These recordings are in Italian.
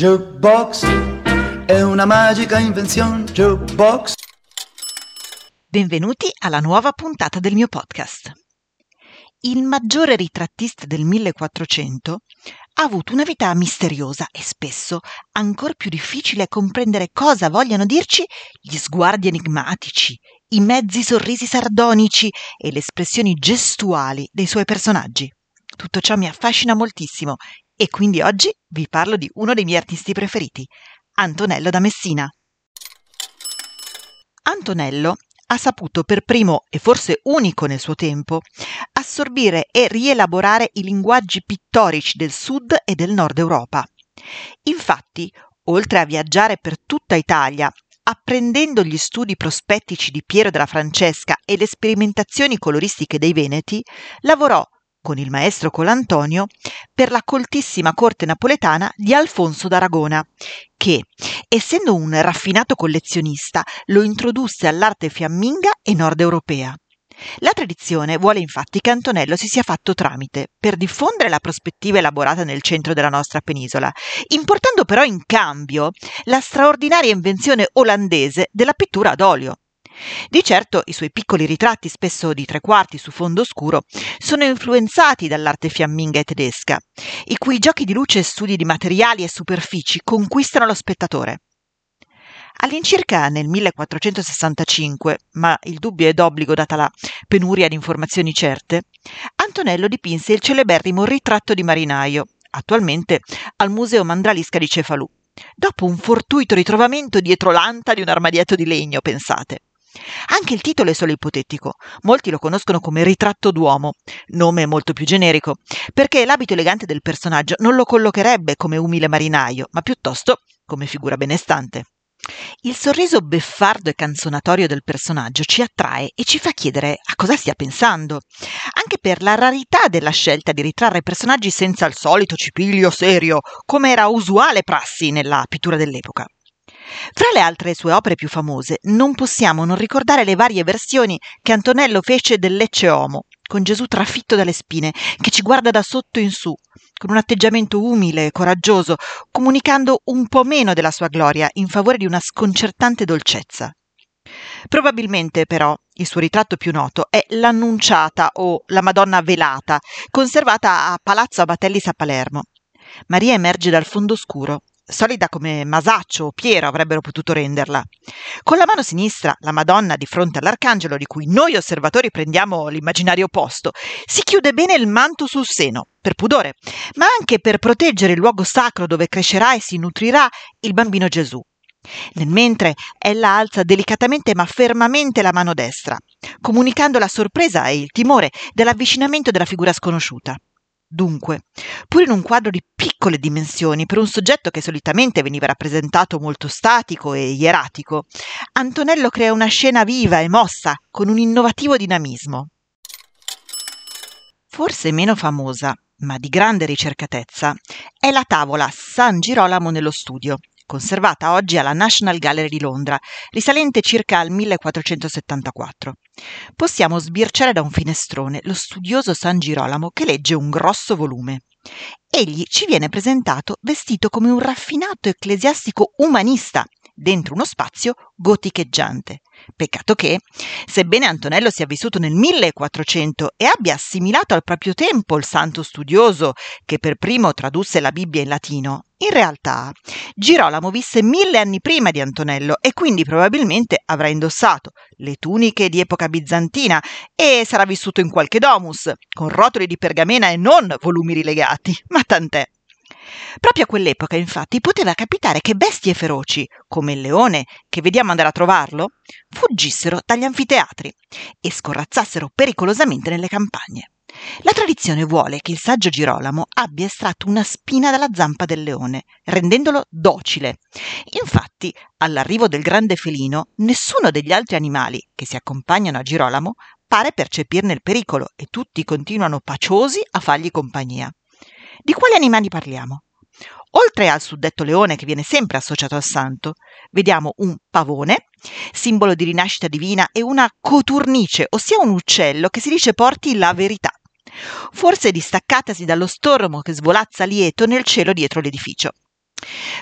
Jukebox è una magica invenzione. Jukebox. Benvenuti alla nuova puntata del mio podcast. Il maggiore ritrattista del 1400 ha avuto una vita misteriosa e spesso ancora più difficile comprendere cosa vogliano dirci gli sguardi enigmatici, i mezzi sorrisi sardonici e le espressioni gestuali dei suoi personaggi. Tutto ciò mi affascina moltissimo e quindi oggi vi parlo di uno dei miei artisti preferiti, Antonello da Messina. Antonello ha saputo per primo e forse unico nel suo tempo assorbire e rielaborare i linguaggi pittorici del sud e del nord Europa. Infatti, oltre a viaggiare per tutta Italia, apprendendo gli studi prospettici di Piero della Francesca e le sperimentazioni coloristiche dei Veneti, lavorò con il maestro Colantonio per la coltissima corte napoletana di Alfonso d'Aragona, che, essendo un raffinato collezionista, lo introdusse all'arte fiamminga e nord europea. La tradizione vuole infatti che Antonello si sia fatto tramite per diffondere la prospettiva elaborata nel centro della nostra penisola, importando però in cambio la straordinaria invenzione olandese della pittura ad olio. Di certo i suoi piccoli ritratti, spesso di tre quarti su fondo scuro, sono influenzati dall'arte fiamminga e tedesca, i cui giochi di luce e studi di materiali e superfici conquistano lo spettatore. All'incirca nel 1465, ma il dubbio è d'obbligo data la penuria di informazioni certe, Antonello dipinse il celeberrimo ritratto di marinaio, attualmente al Museo Mandralisca di Cefalù, dopo un fortuito ritrovamento dietro l'anta di un armadietto di legno, pensate. Anche il titolo è solo ipotetico. Molti lo conoscono come ritratto d'uomo, nome molto più generico, perché l'abito elegante del personaggio non lo collocherebbe come umile marinaio, ma piuttosto come figura benestante. Il sorriso beffardo e canzonatorio del personaggio ci attrae e ci fa chiedere a cosa stia pensando, anche per la rarità della scelta di ritrarre personaggi senza il solito cipiglio serio, come era usuale prassi nella pittura dell'epoca. Fra le altre sue opere più famose, non possiamo non ricordare le varie versioni che Antonello fece del Lecce Homo, con Gesù trafitto dalle spine, che ci guarda da sotto in su, con un atteggiamento umile e coraggioso, comunicando un po' meno della sua gloria in favore di una sconcertante dolcezza. Probabilmente, però, il suo ritratto più noto è l'Annunciata o la Madonna velata, conservata a Palazzo Abatellis a Palermo. Maria emerge dal fondo scuro, solida come Masaccio o Piero avrebbero potuto renderla. Con la mano sinistra, la Madonna di fronte all'arcangelo, di cui noi osservatori prendiamo l'immaginario opposto, si chiude bene il manto sul seno, per pudore, ma anche per proteggere il luogo sacro dove crescerà e si nutrirà il bambino Gesù. Nel mentre ella alza delicatamente ma fermamente la mano destra, comunicando la sorpresa e il timore dell'avvicinamento della figura sconosciuta. Dunque, pur in un quadro di piccole dimensioni, per un soggetto che solitamente veniva rappresentato molto statico e ieratico, Antonello crea una scena viva e mossa, con un innovativo dinamismo. Forse meno famosa, ma di grande ricercatezza, è la tavola San Girolamo nello studio, conservata oggi alla National Gallery di Londra, risalente circa al 1474. Possiamo sbirciare da un finestrone lo studioso San Girolamo che legge un grosso volume. Egli ci viene presentato vestito come un raffinato ecclesiastico umanista dentro uno spazio goticheggiante. Peccato che, sebbene Antonello sia vissuto nel 1400 e abbia assimilato al proprio tempo il santo studioso che per primo tradusse la Bibbia in latino, in realtà Girolamo visse mille anni prima di Antonello e quindi probabilmente avrà indossato le tuniche di epoca bizantina e sarà vissuto in qualche domus, con rotoli di pergamena e non volumi rilegati, ma tant'è. Proprio a quell'epoca, infatti, poteva capitare che bestie feroci, come il leone che vediamo andare a trovarlo, fuggissero dagli anfiteatri e scorrazzassero pericolosamente nelle campagne. La tradizione vuole che il saggio Girolamo abbia estratto una spina dalla zampa del leone, rendendolo docile. Infatti, all'arrivo del grande felino, nessuno degli altri animali che si accompagnano a Girolamo pare percepirne il pericolo e tutti continuano paciosi a fargli compagnia. Di quali animali parliamo? Oltre al suddetto leone che viene sempre associato al santo, vediamo un pavone, simbolo di rinascita divina, e una coturnice, ossia un uccello che si dice porti la verità, forse distaccatasi dallo stormo che svolazza lieto nel cielo dietro l'edificio.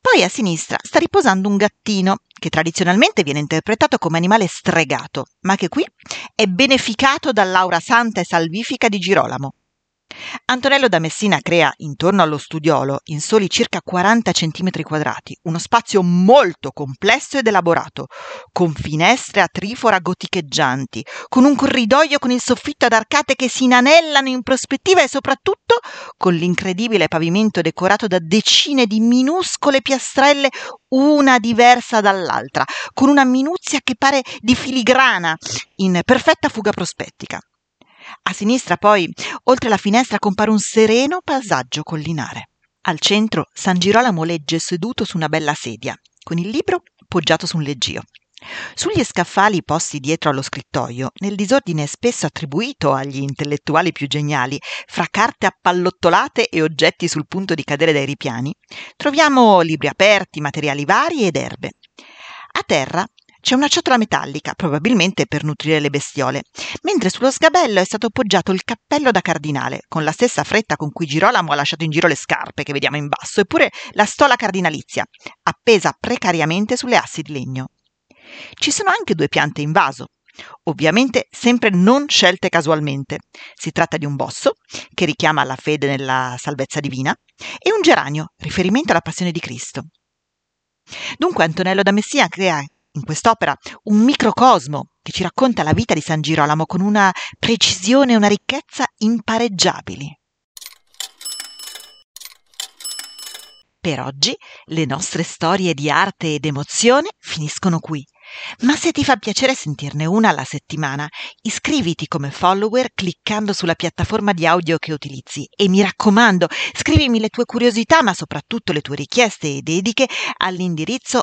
Poi a sinistra sta riposando un gattino, che tradizionalmente viene interpretato come animale stregato, ma che qui è beneficato dall'aura santa e salvifica di Girolamo. Antonello da Messina crea intorno allo studiolo, in soli circa 40 cm quadrati, uno spazio molto complesso ed elaborato, con finestre a trifora goticheggianti, con un corridoio con il soffitto ad arcate che si inanellano in prospettiva e soprattutto con l'incredibile pavimento decorato da decine di minuscole piastrelle, una diversa dall'altra, con una minuzia che pare di filigrana, in perfetta fuga prospettica. A sinistra poi, oltre la finestra, compare un sereno paesaggio collinare. Al centro San Girolamo legge seduto su una bella sedia, con il libro poggiato su un leggio. Sugli scaffali posti dietro allo scrittoio, nel disordine spesso attribuito agli intellettuali più geniali, fra carte appallottolate e oggetti sul punto di cadere dai ripiani, troviamo libri aperti, materiali vari ed erbe. A terra c'è una ciotola metallica, probabilmente per nutrire le bestiole, mentre sullo sgabello è stato appoggiato il cappello da cardinale, con la stessa fretta con cui Girolamo ha lasciato in giro le scarpe che vediamo in basso, eppure la stola cardinalizia, appesa precariamente sulle assi di legno. Ci sono anche due piante in vaso, ovviamente sempre non scelte casualmente. Si tratta di un bosso, che richiama la fede nella salvezza divina, e un geranio, riferimento alla passione di Cristo. Dunque Antonello da Messia crea in quest'opera un microcosmo che ci racconta la vita di San Girolamo con una precisione e una ricchezza impareggiabili. Per oggi le nostre storie di arte ed emozione finiscono qui. Ma se ti fa piacere sentirne una alla settimana, iscriviti come follower cliccando sulla piattaforma di audio che utilizzi e mi raccomando, scrivimi le tue curiosità, ma soprattutto le tue richieste e dediche all'indirizzo